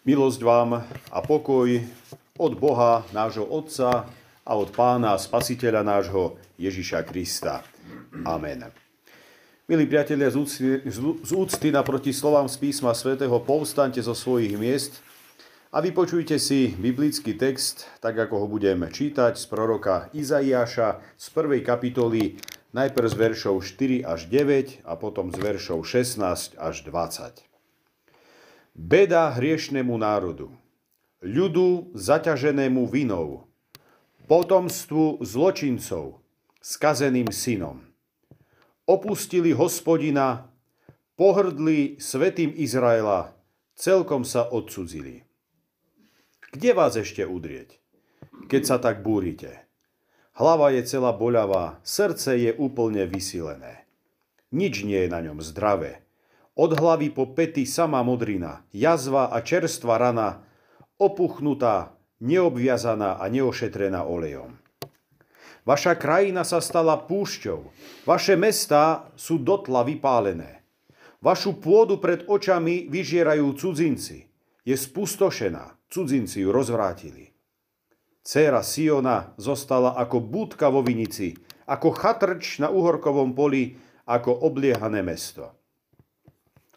Milosť vám a pokoj od Boha, nášho Otca a od Pána Spasiteľa nášho Ježiša Krista. Amen. Milí priatelia, z úcty, z úcty naproti slovám z písma svätého povstante zo svojich miest a vypočujte si biblický text, tak ako ho budem čítať z proroka Izaiáša z prvej kapitoly, najprv z veršov 4 až 9 a potom z veršov 16 až 20. Beda hriešnemu národu, ľudu zaťaženému vinou, potomstvu zločincov, skazeným synom. Opustili hospodina, pohrdli svetým Izraela, celkom sa odsudzili. Kde vás ešte udrieť, keď sa tak búrite? Hlava je celá boľavá, srdce je úplne vysilené. Nič nie je na ňom zdravé od hlavy po pety sama modrina, jazva a čerstva rana, opuchnutá, neobviazaná a neošetrená olejom. Vaša krajina sa stala púšťou, vaše mestá sú dotla vypálené. Vašu pôdu pred očami vyžierajú cudzinci. Je spustošená, cudzinci ju rozvrátili. Céra Siona zostala ako búdka vo vinici, ako chatrč na uhorkovom poli, ako obliehané mesto.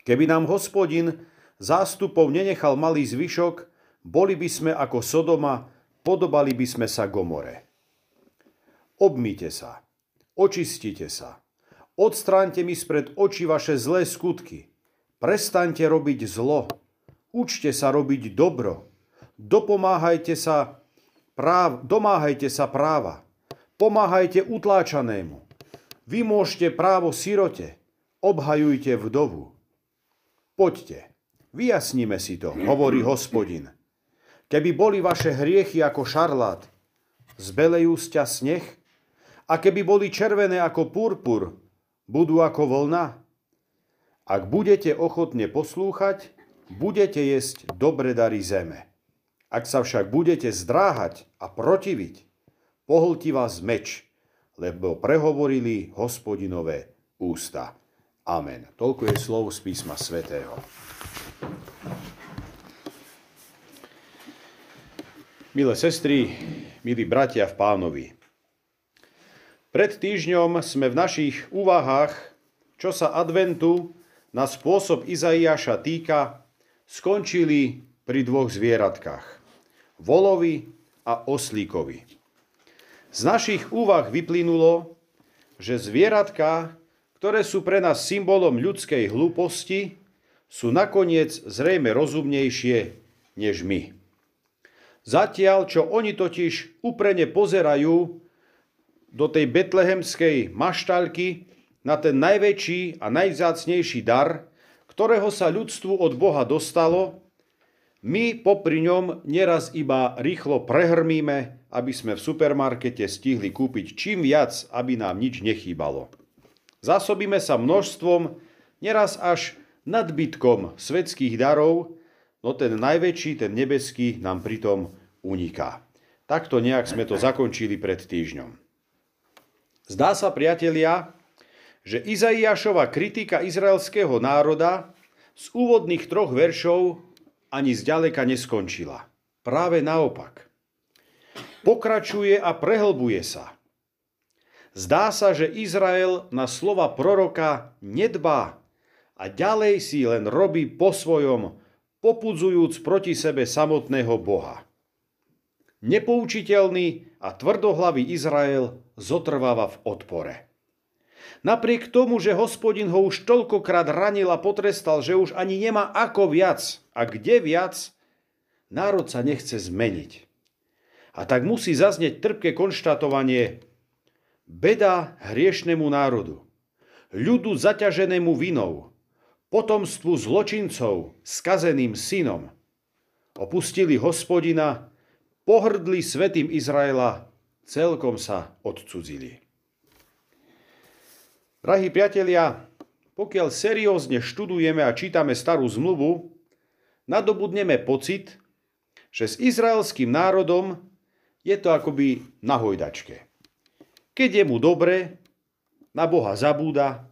Keby nám hospodin zástupov nenechal malý zvyšok, boli by sme ako Sodoma, podobali by sme sa Gomore. Obmite sa, očistite sa, odstráňte mi spred očí vaše zlé skutky, prestaňte robiť zlo, učte sa robiť dobro, dopomáhajte sa práv, domáhajte sa práva, pomáhajte utláčanému, vymôžte právo sirote, obhajujte vdovu. Poďte, vyjasníme si to, hovorí hospodin. Keby boli vaše hriechy ako šarlát, zbelejú sťa sneh? A keby boli červené ako purpur, budú ako vlna? Ak budete ochotne poslúchať, budete jesť dobre dary zeme. Ak sa však budete zdráhať a protiviť, pohltí vás meč, lebo prehovorili hospodinové ústa. Amen. Toľko je slov z písma svätého. Milé sestry, milí bratia v pánovi. Pred týždňom sme v našich úvahách, čo sa adventu na spôsob Izaiáša týka, skončili pri dvoch zvieratkách. Volovi a oslíkovi. Z našich úvah vyplynulo, že zvieratka ktoré sú pre nás symbolom ľudskej hlúposti, sú nakoniec zrejme rozumnejšie než my. Zatiaľ, čo oni totiž uprene pozerajú do tej betlehemskej maštalky na ten najväčší a najvzácnejší dar, ktorého sa ľudstvu od Boha dostalo, my popri ňom neraz iba rýchlo prehrmíme, aby sme v supermarkete stihli kúpiť čím viac, aby nám nič nechýbalo. Zásobíme sa množstvom, neraz až nadbytkom svetských darov, no ten najväčší, ten nebeský, nám pritom uniká. Takto nejak sme to zakončili pred týždňom. Zdá sa, priatelia, že Izaiášova kritika izraelského národa z úvodných troch veršov ani zďaleka neskončila. Práve naopak. Pokračuje a prehlbuje sa. Zdá sa, že Izrael na slova proroka nedbá a ďalej si len robí po svojom, popudzujúc proti sebe samotného Boha. Nepoučiteľný a tvrdohlavý Izrael zotrváva v odpore. Napriek tomu, že hospodin ho už toľkokrát ranil a potrestal, že už ani nemá ako viac a kde viac, národ sa nechce zmeniť. A tak musí zaznieť trpké konštatovanie, Beda hriešnemu národu, ľudu zaťaženému vinou, potomstvu zločincov, skazeným synom. Opustili hospodina, pohrdli svetým Izraela, celkom sa odcudzili. Drahí priatelia, pokiaľ seriózne študujeme a čítame starú zmluvu, nadobudneme pocit, že s izraelským národom je to akoby na hojdačke. Keď je mu dobre, na Boha zabúda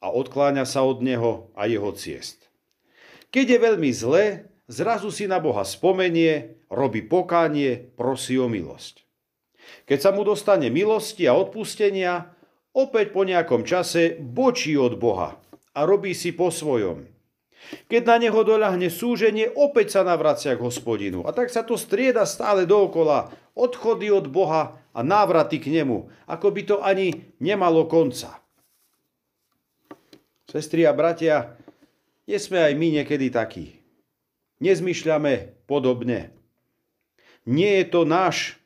a odkláňa sa od Neho a jeho ciest. Keď je veľmi zle zrazu si na Boha spomenie, robí pokánie, prosí o milosť. Keď sa mu dostane milosti a odpustenia, opäť po nejakom čase bočí od Boha a robí si po svojom. Keď na neho doľahne súženie, opäť sa navracia k hospodinu. A tak sa to strieda stále dookola. Odchody od Boha a návraty k nemu. Ako by to ani nemalo konca. Sestri a bratia, nie sme aj my niekedy takí. Nezmyšľame podobne. Nie je to náš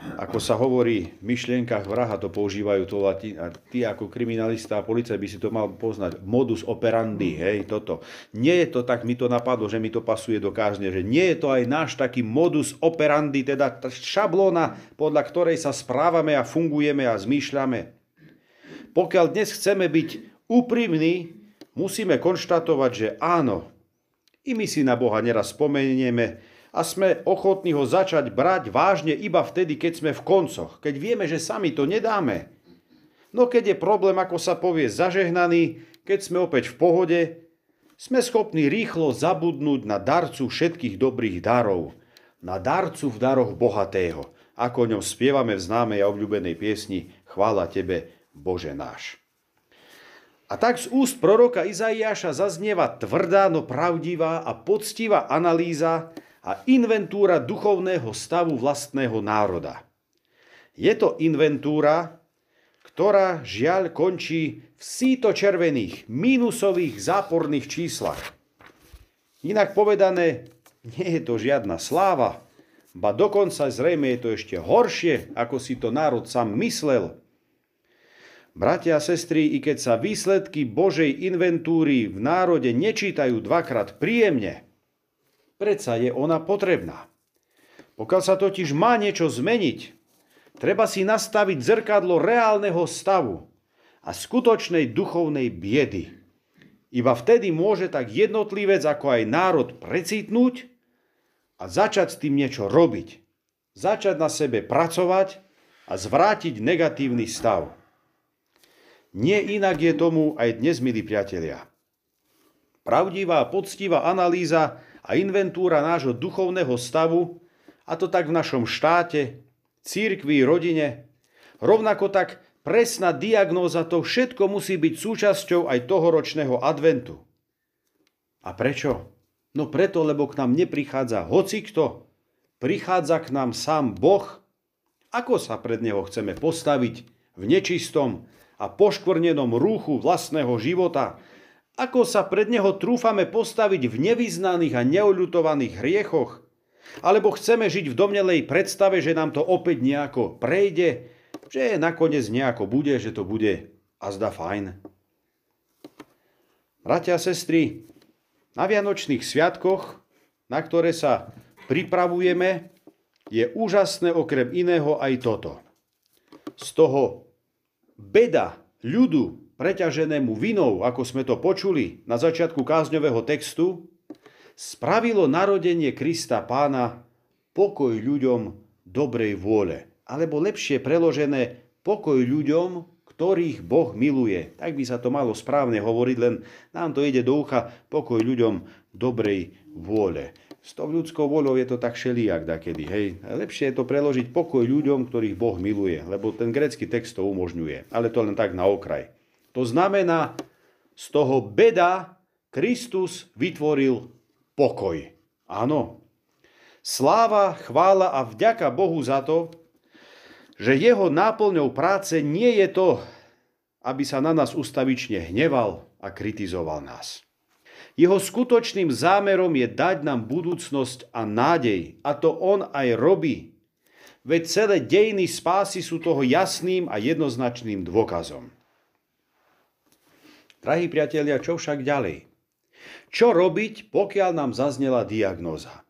ako sa hovorí v myšlienkach vraha, to používajú to a ty ako kriminalista a policaj by si to mal poznať. Modus operandi, hej, toto. Nie je to tak, mi to napadlo, že mi to pasuje do kázne, že nie je to aj náš taký modus operandi, teda šablóna, podľa ktorej sa správame a fungujeme a zmýšľame. Pokiaľ dnes chceme byť úprimní, musíme konštatovať, že áno, i my si na Boha neraz spomenieme, a sme ochotní ho začať brať vážne iba vtedy, keď sme v koncoch, keď vieme, že sami to nedáme. No keď je problém, ako sa povie, zažehnaný, keď sme opäť v pohode, sme schopní rýchlo zabudnúť na darcu všetkých dobrých darov, na darcu v daroch bohatého, ako o ňom spievame v známej a obľúbenej piesni Chvála Tebe, Bože náš. A tak z úst proroka Izaiáša zaznieva tvrdá, no pravdivá a poctivá analýza a inventúra duchovného stavu vlastného národa. Je to inventúra, ktorá žiaľ končí v síto červených, mínusových, záporných číslach. Inak povedané, nie je to žiadna sláva, ba dokonca zrejme je to ešte horšie, ako si to národ sám myslel. Bratia a sestry, i keď sa výsledky Božej inventúry v národe nečítajú dvakrát príjemne, predsa je ona potrebná. Pokiaľ sa totiž má niečo zmeniť, treba si nastaviť zrkadlo reálneho stavu a skutočnej duchovnej biedy. Iba vtedy môže tak jednotlivec ako aj národ precitnúť a začať s tým niečo robiť. Začať na sebe pracovať a zvrátiť negatívny stav. Nie inak je tomu aj dnes, milí priatelia. Pravdivá, poctivá analýza a inventúra nášho duchovného stavu, a to tak v našom štáte, církvi, rodine, rovnako tak presná diagnóza, to všetko musí byť súčasťou aj tohoročného adventu. A prečo? No preto, lebo k nám neprichádza hocikto, prichádza k nám sám Boh. Ako sa pred Neho chceme postaviť v nečistom a poškvrnenom rúchu vlastného života, ako sa pred Neho trúfame postaviť v nevyznaných a neoľutovaných hriechoch? Alebo chceme žiť v domnelej predstave, že nám to opäť nejako prejde, že nakoniec nejako bude, že to bude a zda fajn. Bratia a sestry, na Vianočných sviatkoch, na ktoré sa pripravujeme, je úžasné okrem iného aj toto. Z toho beda ľudu preťaženému vinou, ako sme to počuli na začiatku kázňového textu, spravilo narodenie Krista pána pokoj ľuďom dobrej vôle. Alebo lepšie preložené pokoj ľuďom, ktorých Boh miluje. Tak by sa to malo správne hovoriť, len nám to ide do ucha pokoj ľuďom dobrej vôle. S tou ľudskou voľou je to tak šeliak dakedy, hej. Lepšie je to preložiť pokoj ľuďom, ktorých Boh miluje, lebo ten grecký text to umožňuje. Ale to len tak na okraj. To znamená, z toho beda Kristus vytvoril pokoj. Áno. Sláva, chvála a vďaka Bohu za to, že jeho náplňou práce nie je to, aby sa na nás ustavične hneval a kritizoval nás. Jeho skutočným zámerom je dať nám budúcnosť a nádej. A to on aj robí. Veď celé dejiny spásy sú toho jasným a jednoznačným dôkazom. Drahí priatelia, čo však ďalej? Čo robiť, pokiaľ nám zaznela diagnóza?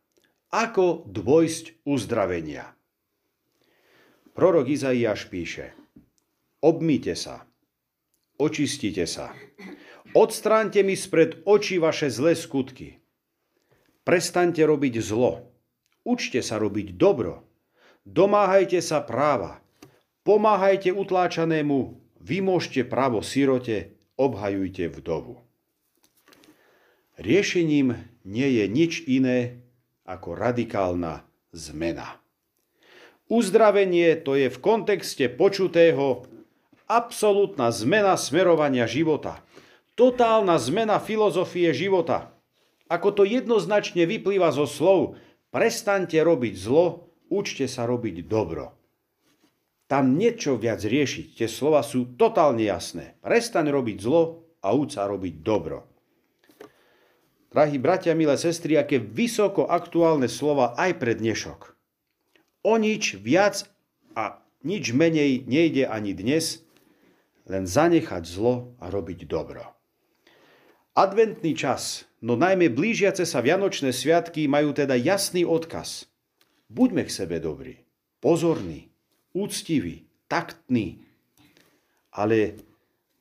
Ako dôjsť uzdravenia? Prorok Izaiáš píše, obmite sa, očistite sa, odstránte mi spred očí vaše zlé skutky, prestaňte robiť zlo, učte sa robiť dobro, domáhajte sa práva, pomáhajte utláčanému, vymôžte právo sirote, obhajujte vdovu. Riešením nie je nič iné ako radikálna zmena. Uzdravenie to je v kontexte počutého absolútna zmena smerovania života. Totálna zmena filozofie života. Ako to jednoznačne vyplýva zo slov prestaňte robiť zlo, učte sa robiť dobro. Tam niečo viac riešiť. Tie slova sú totálne jasné. Prestaň robiť zlo a uč robiť dobro. Drahí bratia, milé sestry, aké vysoko aktuálne slova aj pre dnešok. O nič viac a nič menej nejde ani dnes, len zanechať zlo a robiť dobro. Adventný čas, no najmä blížiace sa Vianočné sviatky majú teda jasný odkaz. Buďme k sebe dobrí, pozorní, úctiví, taktní, ale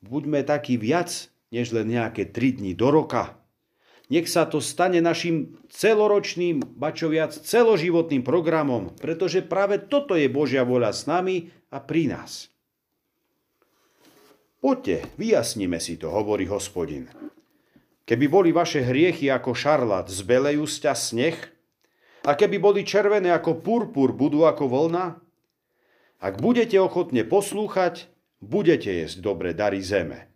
buďme takí viac, než len nejaké tri dni do roka, nech sa to stane našim celoročným, viac celoživotným programom, pretože práve toto je Božia voľa s nami a pri nás. Poďte, vyjasníme si to, hovorí hospodin. Keby boli vaše hriechy ako šarlat, zbelejú sťa sneh, a keby boli červené ako purpur, budú ako vlna? Ak budete ochotne poslúchať, budete jesť dobre dary zeme.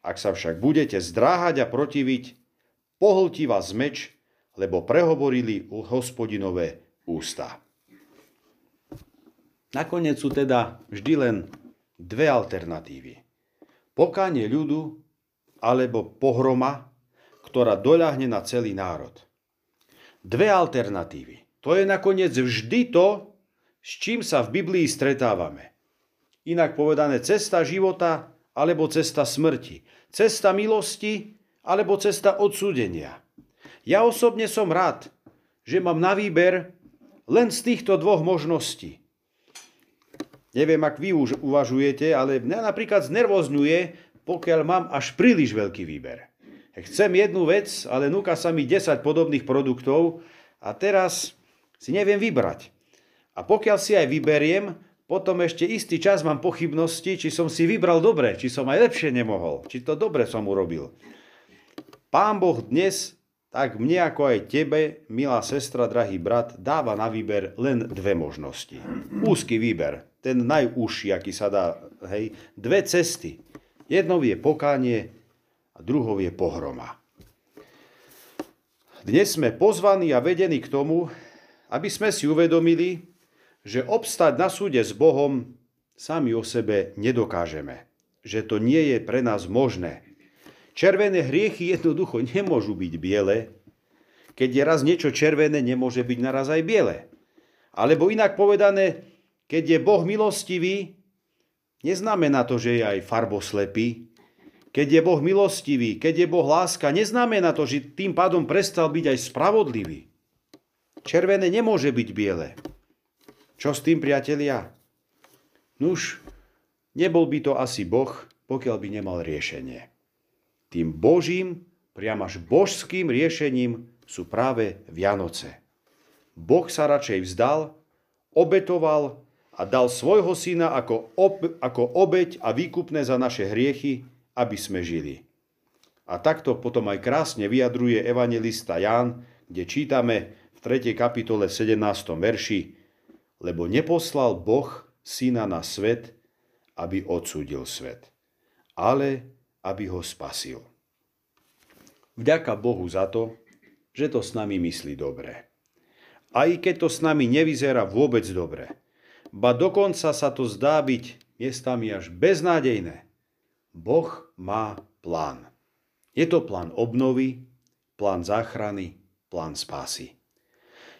Ak sa však budete zdráhať a protiviť, pohltí vás meč, lebo prehovorili hospodinové ústa. Nakoniec sú teda vždy len dve alternatívy. Pokánie ľudu alebo pohroma, ktorá doľahne na celý národ. Dve alternatívy. To je nakoniec vždy to, s čím sa v Biblii stretávame. Inak povedané cesta života alebo cesta smrti. Cesta milosti alebo cesta odsúdenia. Ja osobne som rád, že mám na výber len z týchto dvoch možností. Neviem, ak vy už uvažujete, ale mňa napríklad znervozňuje, pokiaľ mám až príliš veľký výber. Chcem jednu vec, ale núka sa mi 10 podobných produktov a teraz si neviem vybrať. A pokiaľ si aj vyberiem, potom ešte istý čas mám pochybnosti, či som si vybral dobre, či som aj lepšie nemohol, či to dobre som urobil. Pán Boh dnes, tak mne ako aj tebe, milá sestra, drahý brat, dáva na výber len dve možnosti. Úzky výber, ten najúžší, aký sa dá, hej, dve cesty. Jednou je pokánie a druhou je pohroma. Dnes sme pozvaní a vedení k tomu, aby sme si uvedomili, že obstať na súde s Bohom sami o sebe nedokážeme. Že to nie je pre nás možné. Červené hriechy jednoducho nemôžu byť biele. Keď je raz niečo červené, nemôže byť naraz aj biele. Alebo inak povedané, keď je Boh milostivý, neznamená to, že je aj farboslepý. Keď je Boh milostivý, keď je Boh láska, neznamená to, že tým pádom prestal byť aj spravodlivý. Červené nemôže byť biele. Čo s tým, priatelia? Nuž, nebol by to asi Boh, pokiaľ by nemal riešenie. Tým božím, priam až božským riešením sú práve Vianoce. Boh sa radšej vzdal, obetoval a dal svojho syna ako, ob, ako obeď a výkupné za naše hriechy, aby sme žili. A takto potom aj krásne vyjadruje evangelista Ján, kde čítame v 3. kapitole v 17. verši, lebo neposlal Boh syna na svet, aby odsúdil svet, ale aby ho spasil. Vďaka Bohu za to, že to s nami myslí dobre. Aj keď to s nami nevyzerá vôbec dobre, ba dokonca sa to zdá byť miestami až beznádejné, Boh má plán. Je to plán obnovy, plán záchrany, plán spásy.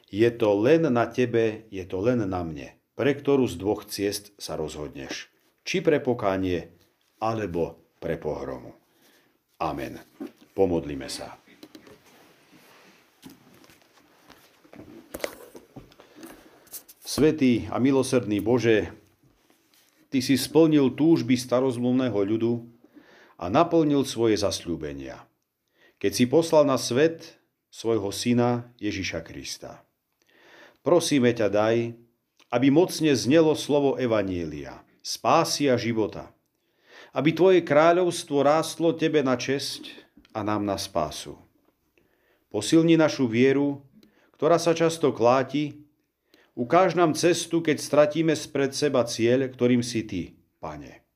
Je to len na tebe, je to len na mne, pre ktorú z dvoch ciest sa rozhodneš. Či pre pokánie, alebo pre pohromu. Amen. Pomodlíme sa. Svetý a milosrdný Bože, Ty si splnil túžby starozmluvného ľudu a naplnil svoje zasľúbenia, keď si poslal na svet svojho syna Ježiša Krista. Prosíme ťa daj, aby mocne znelo slovo Evanielia, spásia života – aby Tvoje kráľovstvo rástlo Tebe na česť a nám na spásu. Posilni našu vieru, ktorá sa často kláti. Ukáž nám cestu, keď stratíme spred seba cieľ, ktorým si Ty, Pane.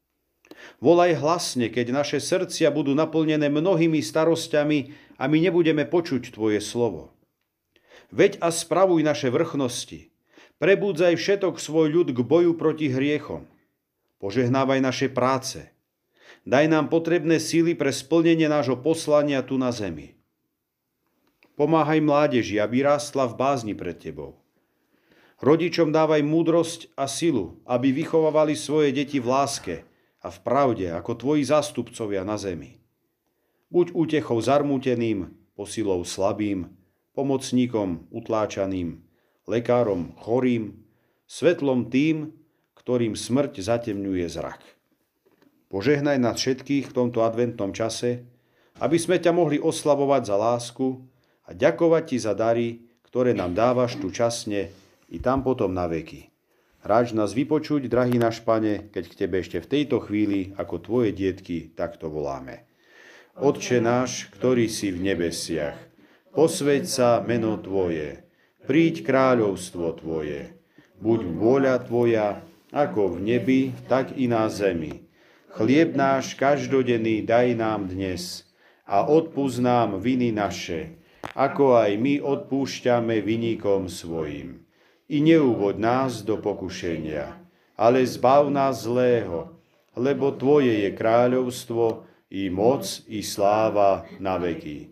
Volaj hlasne, keď naše srdcia budú naplnené mnohými starosťami a my nebudeme počuť Tvoje slovo. Veď a spravuj naše vrchnosti. Prebúdzaj všetok svoj ľud k boju proti hriechom. Požehnávaj naše práce. Daj nám potrebné síly pre splnenie nášho poslania tu na zemi. Pomáhaj mládeži, aby rástla v bázni pred Tebou. Rodičom dávaj múdrosť a silu, aby vychovávali svoje deti v láske a v pravde ako Tvoji zástupcovia na zemi. Buď útechou zarmúteným, posilou slabým, pomocníkom utláčaným, lekárom chorým, svetlom tým, ktorým smrť zatemňuje zrak. Požehnaj nás všetkých v tomto adventnom čase, aby sme ťa mohli oslavovať za lásku, a ďakovať ti za dary, ktoré nám dávaš tu časne i tam potom na veky. Ráč nás vypočuť, drahý náš pane, keď k tebe ešte v tejto chvíli, ako tvoje dietky, takto voláme. Otče náš, ktorý si v nebesiach, posveď sa meno Tvoje, príď kráľovstvo Tvoje, buď vôľa Tvoja, ako v nebi, tak i na zemi. Chlieb náš každodenný daj nám dnes a odpúsť nám viny naše, ako aj my odpúšťame vynikom svojim. I neúvod nás do pokušenia, ale zbav nás zlého, lebo Tvoje je kráľovstvo, i moc, i sláva na veky.